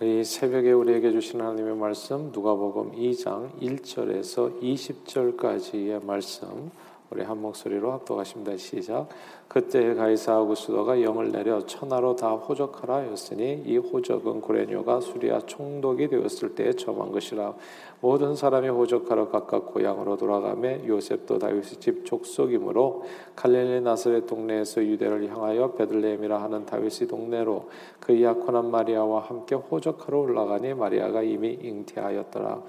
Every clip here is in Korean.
이 새벽에 우리에게 주신 하나님의 말씀 누가복음 2장 1절에서 20절까지의 말씀 우리 한 목소리로 합독하십니다. 시작. 그때 가이사 아구스도가 영을 내려 천하로 다 호적하라 하였으니 이 호적은 구레뇨가 수리아 총독이 되었을 때에 점한 것이라 모든 사람이 호적하러 각각 고향으로 돌아가매 요셉도 다윗의 집 족속이므로 갈릴리 나사렛 동네에서 유대를 향하여 베들레헴이라 하는 다윗의 동네로 그 약혼한 마리아와 함께 호적하러 올라가니 마리아가 이미 잉태하였더라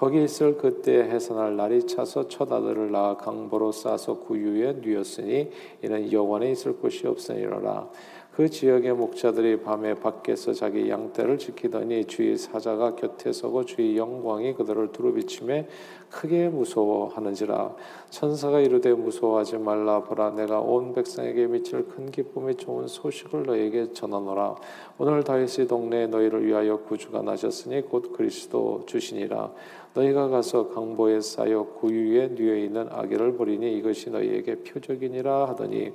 거기 있을 그때 해산할 날이 차서 첫 아들을 낳아 강보로 싸서 구유에 누였으니 이는 여원에 있을 곳이 없으니라. 그 지역의 목자들이 밤에 밖에서 자기 양떼를 지키더니 주의 사자가 곁에 서고 주의 영광이 그들을 두루비침에 크게 무서워하는지라. 천사가 이르되 무서워하지 말라. 보라 내가 온 백성에게 미칠 큰 기쁨의 좋은 소식을 너에게 전하노라. 오늘 다윗의 동네에 너희를 위하여 구주가 나셨으니 곧 그리스도 주시니라 너희가 가서 강보에 쌓여 구유에 누여 있는 아기를 보리니 이것이 너희에게 표적이니라 하더니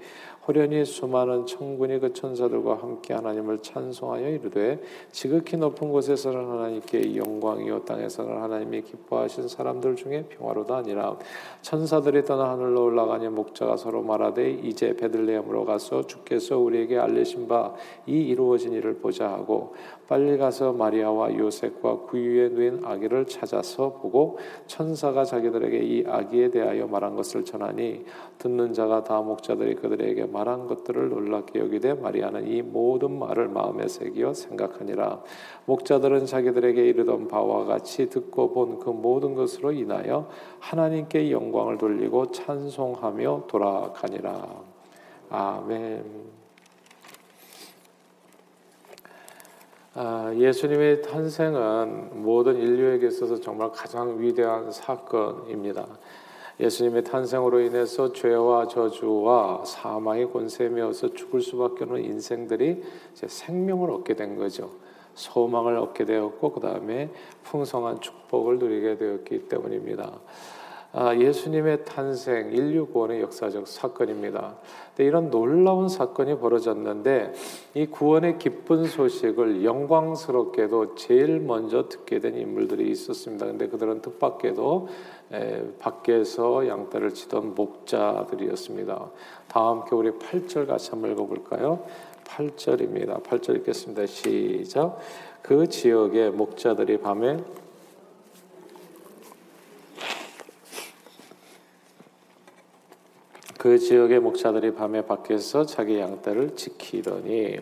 호련히 수많은 천군이 그 천사들과 함께 하나님을 찬송하여 이르되 지극히 높은 곳에서는 하나님께 영광이요 땅에서는 하나님이 기뻐하신 사람들 중에 평화로다 아니라. 천사들이 떠나 하늘로 올라가니 목자가 서로 말하되 이제 베들레헴으로 가서 주께서 우리에게 알리신 바 이 이루어진 일을 보자 하고 빨리 가서 마리아와 요셉과 구유에 누인 아기를 찾아서 보고 천사가 자기들에게 이 아기에 대하여 말한 것을 전하니 듣는 자가 다 목자들이 그들에게 말한 것들을 놀랍게 여기되 마리아는 이 모든 말을 마음에 새기어 생각하니라 목자들은 자기들에게 이르던 바와 같이 듣고 본 그 모든 것으로 인하여 하나님께 영광을 돌리고 찬송하며 돌아가니라 아멘. 예수님의 탄생은 모든 인류에게 있어서 정말 가장 위대한 사건입니다. 예수님의 탄생으로 인해서 죄와 저주와 사망의 권세면서 죽을 수밖에 없는 인생들이 생명을 얻게 된 거죠. 소망을 얻게 되었고 그 다음에 풍성한 축복을 누리게 되었기 때문입니다. 아, 예수님의 탄생, 인류 구원의 역사적 사건입니다. 이런 놀라운 사건이 벌어졌는데 이 구원의 기쁜 소식을 영광스럽게도 제일 먼저 듣게 된 인물들이 있었습니다. 근데 그들은 뜻밖에도 밖에서 양떼를 치던 목자들이었습니다. 다 함께 우리 8절 같이 한번 읽어볼까요? 8절입니다. 8절 읽겠습니다. 시작. 그 지역의 목자들이 밤에 그 지역의 목자들이 밤에 밖에서 자기 양떼를 지키더니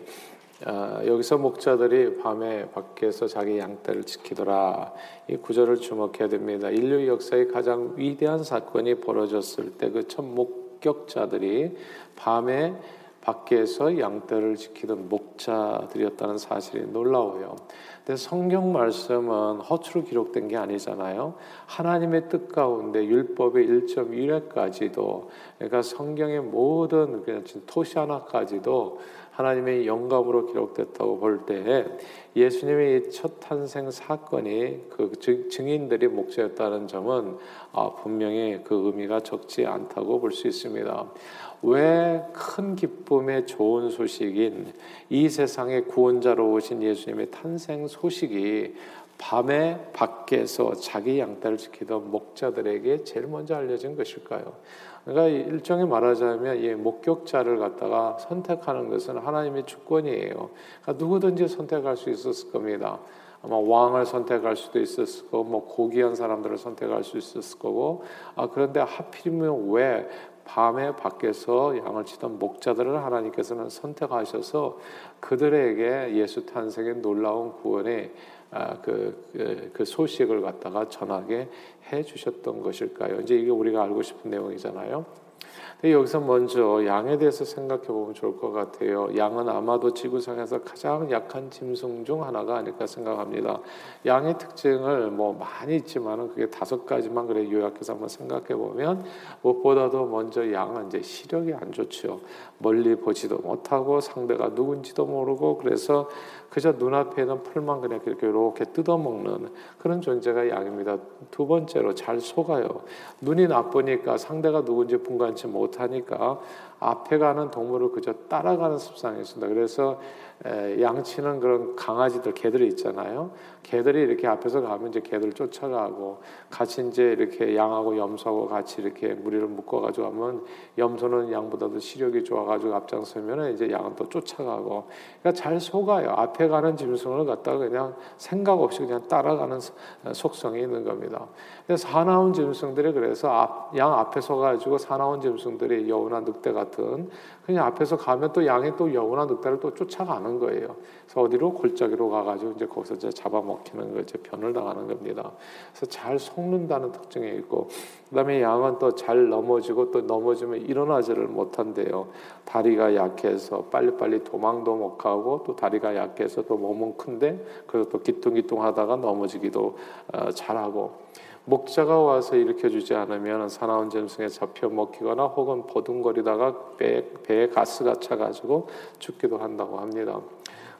어, 여기서 목자들이 밤에 밖에서 자기 양떼를 지키더라. 이 구절을 주목해야 됩니다. 인류 역사의 가장 위대한 사건이 벌어졌을 때 그 첫 목격자들이 밤에 밖에서 양떼를 지키던 목자들이었다는 사실이 놀라워요. 근데 성경 말씀은 허투루 기록된 게 아니잖아요. 하나님의 뜻 가운데 율법의 1.1회까지도 그러니까 성경의 모든 그냥 토시 하나까지도 하나님의 영감으로 기록됐다고 볼때 예수님의 첫 탄생 사건이 그 증인들이 목자였다는 점은 아, 분명히 그 의미가 적지 않다고 볼 수 있습니다. 왜 큰 기쁨의 좋은 소식인 이 세상의 구원자로 오신 예수님의 탄생 소식이 밤에 밖에서 자기 양떼를 지키던 목자들에게 제일 먼저 알려진 것일까요? 그러니까 일종의 말하자면 이 목격자를 갖다가 선택하는 것은 하나님의 주권이에요. 그러니까 누구든지 선택할 수 있었을 겁니다. 아마 왕을 선택할 수도 있었을 거고, 뭐 고귀한 사람들을 선택할 수 있었을 거고, 아 그런데 하필이면 왜 밤에 밖에서 양을 치던 목자들을 하나님께서는 선택하셔서 그들에게 예수 탄생의 놀라운 구원의 아, 그, 그, 그 소식을 갖다가 전하게 해 주셨던 것일까요? 이제 이게 우리가 알고 싶은 내용이잖아요. 여기서 먼저 양에 대해서 생각해 보면 좋을 것 같아요. 양은 아마도 지구상에서 가장 약한 짐승 중 하나가 아닐까 생각합니다. 양의 특징을 뭐 많이 있지만은 그게 다섯 가지만 그래 요약해서 한번 생각해 보면 무엇보다도 먼저 양은 이제 시력이 안 좋죠. 멀리 보지도 못하고 상대가 누군지도 모르고 그래서 그저 눈앞에 있는 풀만 그냥 이렇게 이렇게 뜯어먹는 그런 존재가 양입니다. 두 번째로 잘 속아요. 눈이 나쁘니까 상대가 누군지 분간치 못하니까 앞에 가는 동물을 그저 따라가는 습성이 있습니다. 그래서 양치는 그런 강아지들 개들이 있잖아요. 개들이 이렇게 앞에서 가면 이제 개들 쫓아가고 같이 이제 이렇게 양하고 염소하고 같이 이렇게 무리를 묶어 가지고 하면 염소는 양보다도 시력이 좋아 가지고 앞장서면 이제 양은 또 쫓아가고 그러니까 잘 속아요. 앞에 가는 짐승을 갖다가 그냥 생각 없이 그냥 따라가는 속성이 있는 겁니다. 근데 사나운 짐승들이 그래서 앞, 양 앞에 서 가지고 사나운 짐승들이 여우나 늑대 같은 그냥 앞에서 가면 또 양이 또 여우나 늑대를 또 쫓아가는 거예요. 그래서 어디로 골짜기로 가가지고 이제 거기서 이제 잡아먹히는 거죠. 변을 당하는 겁니다. 그래서 잘 속는다는 특징이 있고, 그다음에 양은 또 잘 넘어지고 또 넘어지면 일어나지를 못한대요. 다리가 약해서 빨리빨리 도망도 못 가고 또 다리가 약해서 또 몸은 큰데 그래서 또 기뚱기뚱하다가 넘어지기도 어, 잘하고. 목자가 와서 일으켜주지 않으면 사나운 짐승에 잡혀 먹히거나 혹은 버둥거리다가 배, 배에 가스가 차가지고 죽기도 한다고 합니다.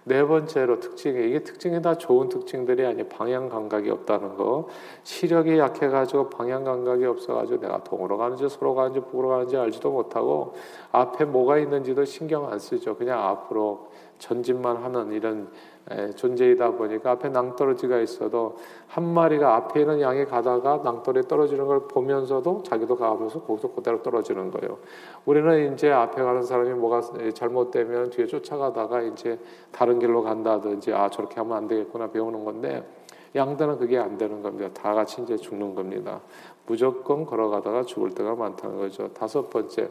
네 번째로 특징이 이게 특징이 다 좋은 특징들이 아니 방향 감각이 없다는 거. 시력이 약해가지고 방향 감각이 없어가지고 내가 동으로 가는지 서로 가는지 북으로 가는지 알지도 못하고 앞에 뭐가 있는지도 신경 안 쓰죠. 그냥 앞으로 전진만 하는 이런 존재이다 보니까 앞에 낭떠러지가 있어도 한 마리가 앞에 있는 양이 가다가 낭떠러지 떨어지는 걸 보면서도 자기도 가면서 거기서 그대로 떨어지는 거예요. 우리는 이제 앞에 가는 사람이 뭐가 잘못되면 뒤에 쫓아가다가 이제 다른 길로 간다든지 아 저렇게 하면 안 되겠구나 배우는 건데 양들은 그게 안 되는 겁니다. 다 같이 이제 죽는 겁니다. 무조건 걸어가다가 죽을 때가 많다는 거죠. 다섯 번째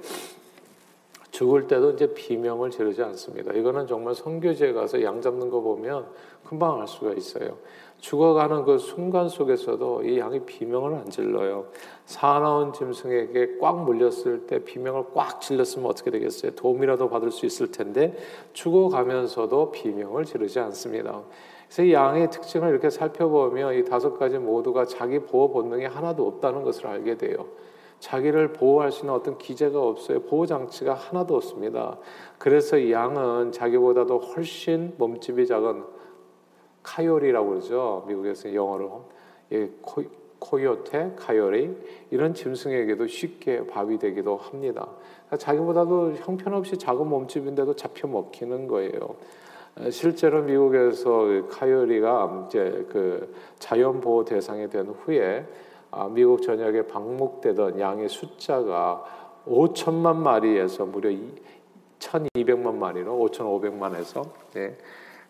죽을 때도 이제 비명을 지르지 않습니다. 이거는 정말 선교지에 가서 양 잡는 거 보면 금방 알 수가 있어요. 죽어가는 그 순간 속에서도 이 양이 비명을 안 질러요. 사나운 짐승에게 꽉 물렸을 때 비명을 꽉 질렀으면 어떻게 되겠어요? 도움이라도 받을 수 있을 텐데 죽어가면서도 비명을 지르지 않습니다. 그래서 이 양의 특징을 이렇게 살펴보면 이 다섯 가지 모두가 자기 보호 본능이 하나도 없다는 것을 알게 돼요. 자기를 보호할 수 있는 어떤 기제가 없어요. 보호 장치가 하나도 없습니다. 그래서 양은 자기보다도 훨씬 몸집이 작은 카요리라고 그러죠. 미국에서 영어로 예, 코, 코요테, 카요리 이런 짐승에게도 쉽게 밥이 되기도 합니다. 그러니까 자기보다도 형편없이 작은 몸집인데도 잡혀 먹히는 거예요. 실제로 미국에서 카요리가 이제 그 자연 보호 대상이 된 후에 아, 미국 전역에 방목되던 양의 숫자가 5천만 마리에서 무려 1,200만 마리로 5,500만에서 네.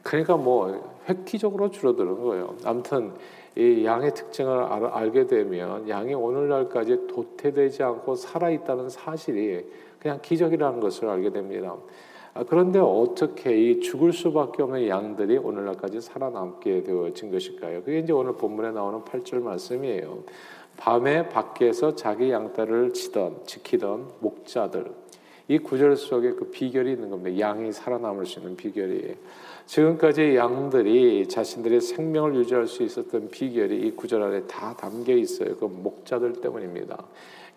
그러니까 뭐 획기적으로 줄어드는 거예요. 아무튼 이 양의 특징을 알, 게 되면 양이 오늘날까지 도태되지 않고 살아 있다는 사실이 그냥 기적이라는 것을 알게 됩니다. 아, 그런데 어떻게 이 죽을 수밖에 없는 양들이 오늘날까지 살아남게 되어진 것일까요? 그게 이제 오늘 본문에 나오는 8절 말씀이에요. 밤에 밖에서 자기 양떼를 치던 지키던 목자들 이 구절 속에 그 비결이 있는 겁니다. 양이 살아남을 수 있는 비결이 지금까지 양들이 자신들의 생명을 유지할 수 있었던 비결이 이 구절 안에 다 담겨 있어요. 그 목자들 때문입니다.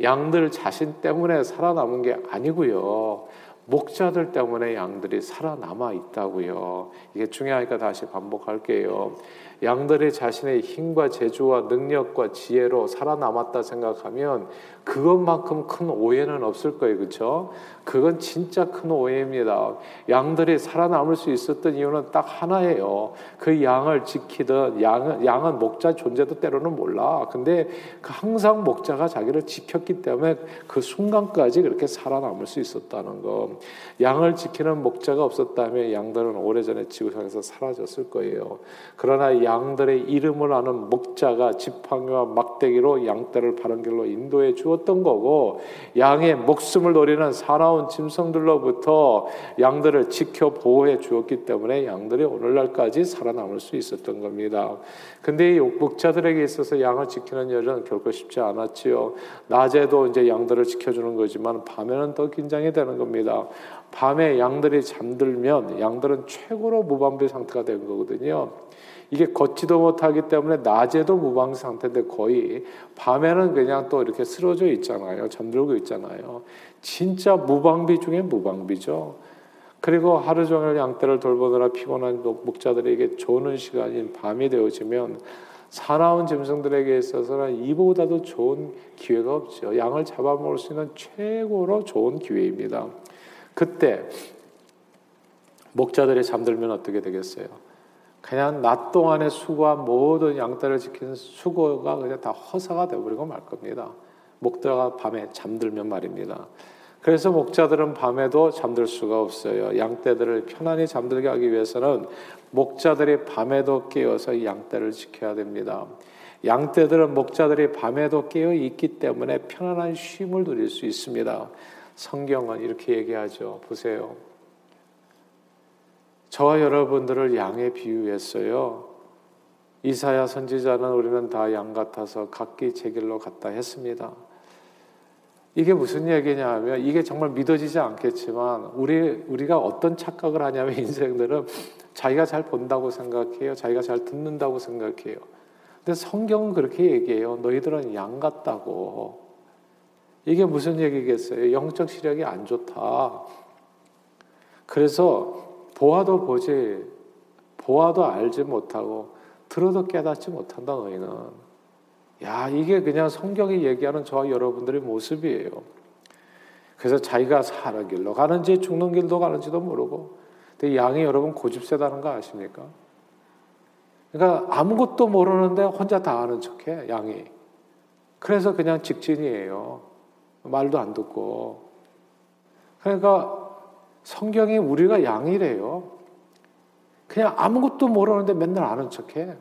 양들 자신 때문에 살아남은 게 아니고요. 목자들 때문에 양들이 살아남아 있다고요. 이게 중요하니까 다시 반복할게요. 양들이 자신의 힘과 재주와 능력과 지혜로 살아남았다 생각하면 그것만큼 큰 오해는 없을 거예요. 그렇죠? 그건 진짜 큰 오해입니다. 양들이 살아남을 수 있었던 이유는 딱 하나예요. 그 양을 지키던 양은 양은 목자 존재도 때로는 몰라. 근데 그 항상 목자가 자기를 지켰기 때문에 그 순간까지 그렇게 살아남을 수 있었다는 거. 양을 지키는 목자가 없었다면 양들은 오래전에 지구상에서 사라졌을 거예요. 그러나 양들의 이름을 아는 목자가 지팡이와 막대기로 양떼를 바른 길로 인도해 주었던 거고 양의 목숨을 노리는 사나운 짐승들로부터 양들을 지켜 보호해 주었기 때문에 양들이 오늘날까지 살아남을 수 있었던 겁니다. 근데 이 목자들에게 있어서 양을 지키는 일은 결코 쉽지 않았지요. 낮에도 이제 양들을 지켜주는 거지만 밤에는 더 긴장이 되는 겁니다. 밤에 양들이 잠들면 양들은 최고로 무방비 상태가 된 거거든요. 이게 걷지도 못하기 때문에 낮에도 무방비 상태인데 거의 밤에는 그냥 또 이렇게 쓰러져 있잖아요. 잠들고 있잖아요. 진짜 무방비 중에 무방비죠. 그리고 하루 종일 양떼를 돌보느라 피곤한 목자들에게 조는 시간인 밤이 되어지면 사나운 짐승들에게 있어서는 이보다도 좋은 기회가 없죠. 양을 잡아먹을 수 있는 최고로 좋은 기회입니다. 그때 목자들이 잠들면 어떻게 되겠어요? 그냥 낮 동안에 수고한 모든 양떼를 지키는 수고가 그냥 다 허사가 되어버리고 말 겁니다. 목자가 밤에 잠들면 말입니다. 그래서 목자들은 밤에도 잠들 수가 없어요. 양떼들을 편안히 잠들게 하기 위해서는 목자들이 밤에도 깨어서 양떼를 지켜야 됩니다. 양떼들은 목자들이 밤에도 깨어 있기 때문에 편안한 쉼을 누릴 수 있습니다. 성경은 이렇게 얘기하죠. 보세요. 저와 여러분들을 양에 비유했어요. 이사야 선지자는 우리는 다 양 같아서 각기 제 길로 갔다 했습니다. 이게 무슨 얘기냐 하면 이게 정말 믿어지지 않겠지만 우리 우리가 어떤 착각을 하냐면 인생들은 자기가 잘 본다고 생각해요. 자기가 잘 듣는다고 생각해요. 근데 성경은 그렇게 얘기해요. 너희들은 양 같다고. 이게 무슨 얘기겠어요? 영적 시력이 안 좋다. 그래서 보아도 보지, 보아도 알지 못하고 들어도 깨닫지 못한다 너희는. 야 이게 그냥 성경이 얘기하는 저와 여러분들의 모습이에요. 그래서 자기가 사는 길로 가는지 죽는 길도 가는지도 모르고, 근데 양이 여러분 고집 세다는 거 아십니까? 그러니까 아무것도 모르는데 혼자 다 아는 척해 양이. 그래서 그냥 직진이에요. 말도 안 듣고. 그러니까 성경이 우리가 양이래요. 그냥 아무것도 모르는데 맨날 아는 척해.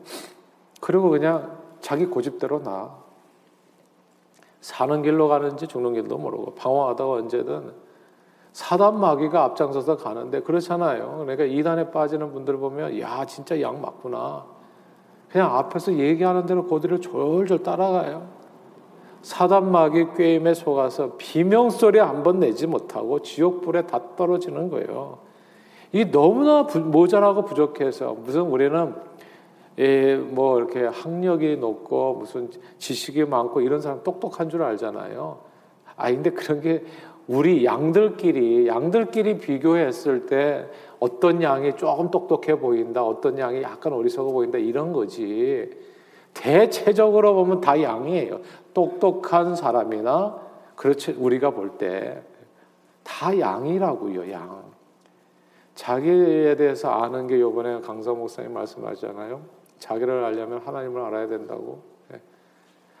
그리고 그냥 자기 고집대로 나. 사는 길로 가는지 죽는 길도 모르고 방황하다가 언제든 사단 마귀가 앞장서서 가는데 그렇잖아요. 그러니까 이단에 빠지는 분들 보면 야 진짜 양 맞구나. 그냥 앞에서 얘기하는 대로 고디를 졸졸 따라가요. 사단 마귀 꾀임에 속아서 비명 소리 한 번 내지 못하고 지옥불에 다 떨어지는 거예요. 이 너무나 모자라고 부족해서 무슨 우리는 예, 뭐 이렇게 학력이 높고 무슨 지식이 많고 이런 사람 똑똑한 줄 알잖아요. 아 근데 그런 게 우리 양들끼리 양들끼리 비교했을 때 어떤 양이 조금 똑똑해 보인다, 어떤 양이 약간 어리석어 보인다 이런 거지. 대체적으로 보면 다 양이에요. 똑똑한 사람이나 그렇지 우리가 볼 때 다 양이라고요, 양. 자기에 대해서 아는 게 요번에 강사 목사님 말씀하잖아요. 자기를 알려면 하나님을 알아야 된다고. 예.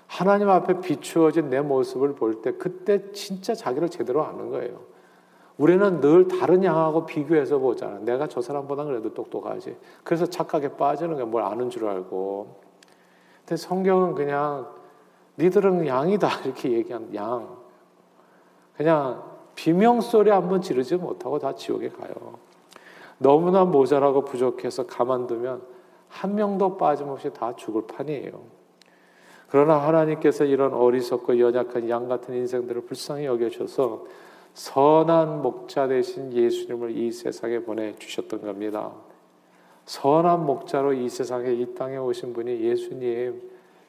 하나님 앞에 비추어진 내 모습을 볼 때 그때 진짜 자기를 제대로 아는 거예요. 우리는 늘 다른 양하고 비교해서 보잖아. 내가 저 사람보다 그래도 똑똑하지. 그래서 착각에 빠지는 거뭘 아는 줄 알고. 근데 성경은 그냥 니들은 양이다 이렇게 얘기한 양. 그냥 비명 소리 한번 지르지 못하고 다 지옥에 가요. 너무나 모자라고 부족해서 가만두면 한 명도 빠짐없이 다 죽을 판이에요. 그러나 하나님께서 이런 어리석고 연약한 양 같은 인생들을 불쌍히 여겨셔서 선한 목자 대신 예수님을 이 세상에 보내주셨던 겁니다. 선한 목자로 이 세상에 이 땅에 오신 분이 예수님,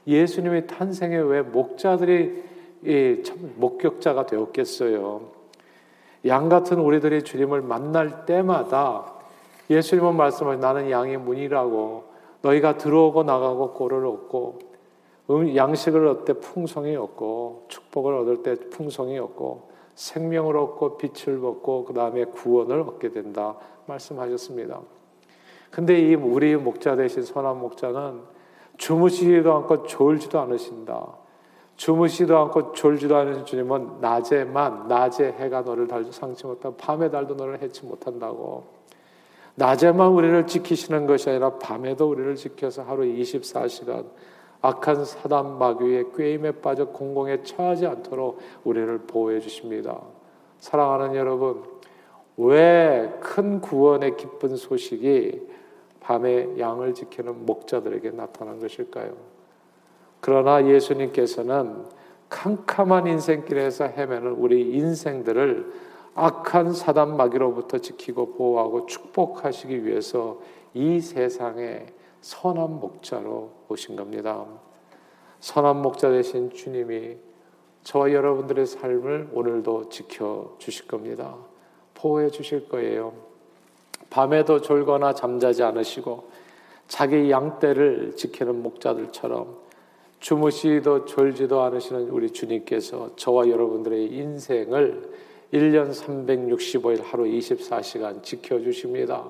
예수님의 탄생에 왜 목자들이 목격자가 되었겠어요? 양 같은 우리들의 주님을 만날 때마다 예수님은 말씀하신 나는 양의 문이라고 너희가 들어오고 나가고 꼴을 얻고 음, 양식을 얻을 때 풍성이 없고 축복을 얻을 때 풍성이 없고 생명을 얻고 빛을 얻고 그 다음에 구원을 얻게 된다 말씀하셨습니다. 근데 이 우리 목자 대신 선한 목자는 주무시지도 않고 졸지도 않으신다. 주무시지도 않고 졸지도 않으신 주님은 낮에만 낮에 해가 너를 달지 상치 못하고 밤에 달도 너를 해치 못한다고. 낮에만 우리를 지키시는 것이 아니라 밤에도 우리를 지켜서 하루 24시간 악한 사단 마귀의 꾀임에 빠져 공공에 처하지 않도록 우리를 보호해 주십니다. 사랑하는 여러분, 왜 큰 구원의 기쁜 소식이 밤에 양을 지키는 목자들에게 나타난 것일까요? 그러나 예수님께서는 캄캄한 인생길에서 헤매는 우리 인생들을 악한 사단 마귀로부터 지키고 보호하고 축복하시기 위해서 이 세상에 선한 목자로 오신 겁니다. 선한 목자 되신 주님이 저와 여러분들의 삶을 오늘도 지켜 주실 겁니다. 보호해 주실 거예요. 밤에도 졸거나 잠자지 않으시고 자기 양떼를 지키는 목자들처럼 주무시도 졸지도 않으시는 우리 주님께서 저와 여러분들의 인생을 1년 365일 하루 24시간 지켜주십니다.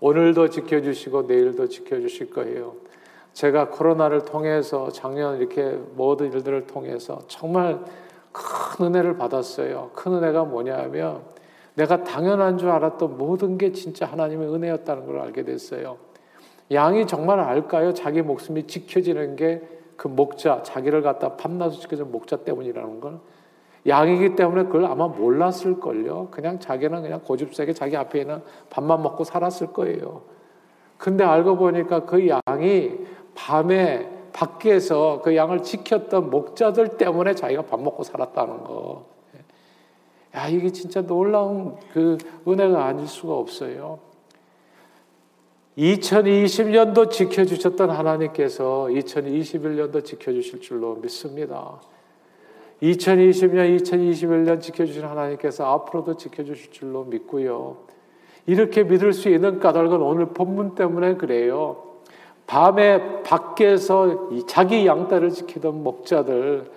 오늘도 지켜주시고 내일도 지켜주실 거예요. 제가 코로나를 통해서 작년 이렇게 모든 일들을 통해서 정말 큰 은혜를 받았어요. 큰 은혜가 뭐냐면 내가 당연한 줄 알았던 모든 게 진짜 하나님의 은혜였다는 걸 알게 됐어요. 양이 정말 알까요? 자기 목숨이 지켜지는 게 그 목자, 자기를 갖다 밤낮으로 지켜주는 목자 때문이라는 걸. 양이기 때문에 그걸 아마 몰랐을걸요. 그냥 자기는 그냥 고집세게 자기 앞에 있는 밥만 먹고 살았을 거예요. 근데 알고 보니까 그 양이 밤에 밖에서 그 양을 지켰던 목자들 때문에 자기가 밥 먹고 살았다는 거. 야, 이게 진짜 놀라운 그 은혜가 아닐 수가 없어요. 2020년도 지켜주셨던 하나님께서 2021년도 지켜주실 줄로 믿습니다. 2020년, 2021년 지켜주신 하나님께서 앞으로도 지켜주실 줄로 믿고요. 이렇게 믿을 수 있는 까닭은 오늘 본문 때문에 그래요. 밤에 밖에서 자기 양떼를 지키던 목자들,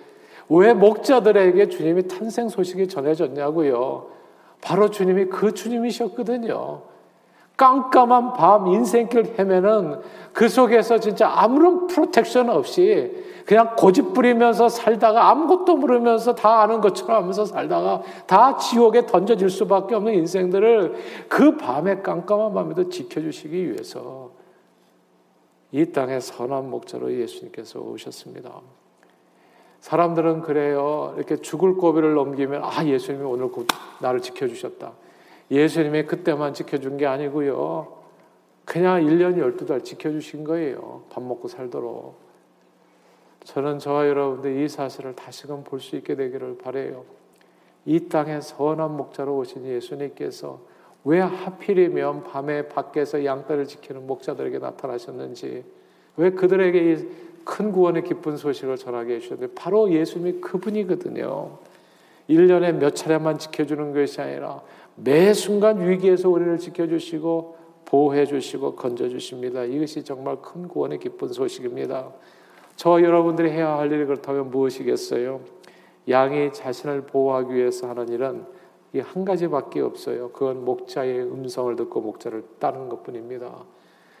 왜 목자들에게 주님이 탄생 소식이 전해졌냐고요. 바로 주님이 그 주님이셨거든요. 깜깜한 밤 인생길 헤매는 그 속에서 진짜 아무런 프로텍션 없이 그냥 고집 부리면서 살다가 아무것도 모르면서 다 아는 것처럼 하면서 살다가 다 지옥에 던져질 수밖에 없는 인생들을 그 밤에 깜깜한 밤에도 지켜주시기 위해서 이 땅에 선한 목자로 예수님께서 오셨습니다. 사람들은 그래요. 이렇게 죽을 고비를 넘기면 아 예수님이 오늘 나를 지켜주셨다. 예수님이 그때만 지켜준 게 아니고요. 그냥 1년 12달 지켜주신 거예요. 밥 먹고 살도록. 저는 저와 여러분들 이 사실을 다시금 볼 수 있게 되기를 바래요. 이 땅에 선한 목자로 오신 예수님께서 왜 하필이면 밤에 밖에서 양떼를 지키는 목자들에게 나타나셨는지, 왜 그들에게 큰 구원의 기쁜 소식을 전하게 해주셨는데, 바로 예수님이 그분이거든요. 1년에 몇 차례만 지켜주는 것이 아니라 매 순간 위기에서 우리를 지켜주시고 보호해 주시고 건져 주십니다. 이것이 정말 큰 구원의 기쁜 소식입니다. 저 여러분들이 해야 할 일이 그렇다면 무엇이겠어요? 양이 자신을 보호하기 위해서 하는 일은 이 한 가지밖에 없어요. 그건 목자의 음성을 듣고 목자를 따르는 것뿐입니다.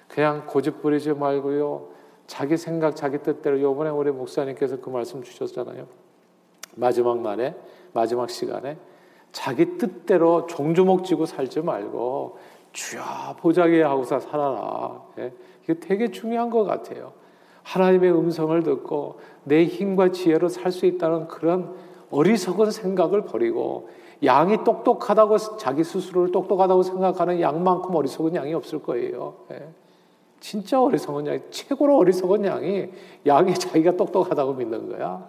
그냥 고집 부리지 말고요. 자기 생각, 자기 뜻대로 요번에 우리 목사님께서 그 말씀 주셨잖아요. 마지막 날에, 마지막 시간에 자기 뜻대로 종주목 쥐고 살지 말고 주여 보자기 하고서 살아라. 예? 이게 되게 중요한 것 같아요. 하나님의 음성을 듣고 내 힘과 지혜로 살 수 있다는 그런 어리석은 생각을 버리고 양이 똑똑하다고 자기 스스로를 똑똑하다고 생각하는 양만큼 어리석은 양이 없을 거예요. 예. 진짜 어리석은 양이 최고로 어리석은 양이 양이 자기가 똑똑하다고 믿는 거야.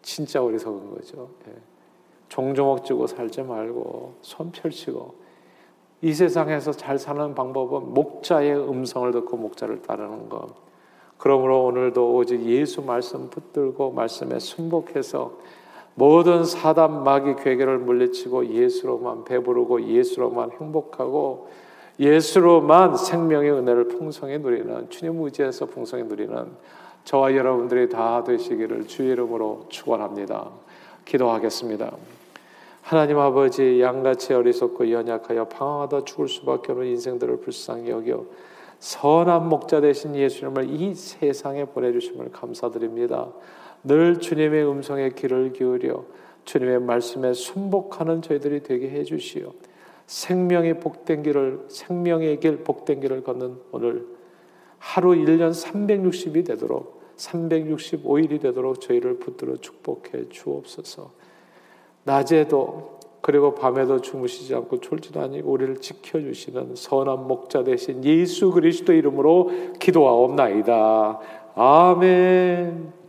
진짜 어리석은 거죠. 예. 종종옥 쥐고 살지 말고 손 펼치고 이 세상에서 잘 사는 방법은 목자의 음성을 듣고 목자를 따르는 것. 그러므로 오늘도 오직 예수 말씀 붙들고 말씀에 순복해서 모든 사단 마귀 괴계를 물리치고 예수로만 배부르고 예수로만 행복하고 예수로만 생명의 은혜를 풍성히 누리는 주님 의지에서 풍성히 누리는 저와 여러분들이 다 되시기를 주의 이름으로 축원합니다. 기도하겠습니다. 하나님 아버지 양같이 어리석고 연약하여 방황하다 죽을 수밖에 없는 인생들을 불쌍히 여겨 선한 목자 되신 예수님을 이 세상에 보내주심을 감사드립니다. 늘 주님의 음성에 귀를 기울여 주님의 말씀에 순복하는 저희들이 되게 해주시오. 생명의 복된 길을 생명의 길 복된 길을 걷는 오늘 하루 1년 360이 되도록 365일이 되도록 저희를 붙들어 축복해 주옵소서. 낮에도 그리고 밤에도 주무시지 않고 졸지도 아니고 우리를 지켜주시는 선한 목자 되신 예수 그리스도 이름으로 기도하옵나이다. 아멘.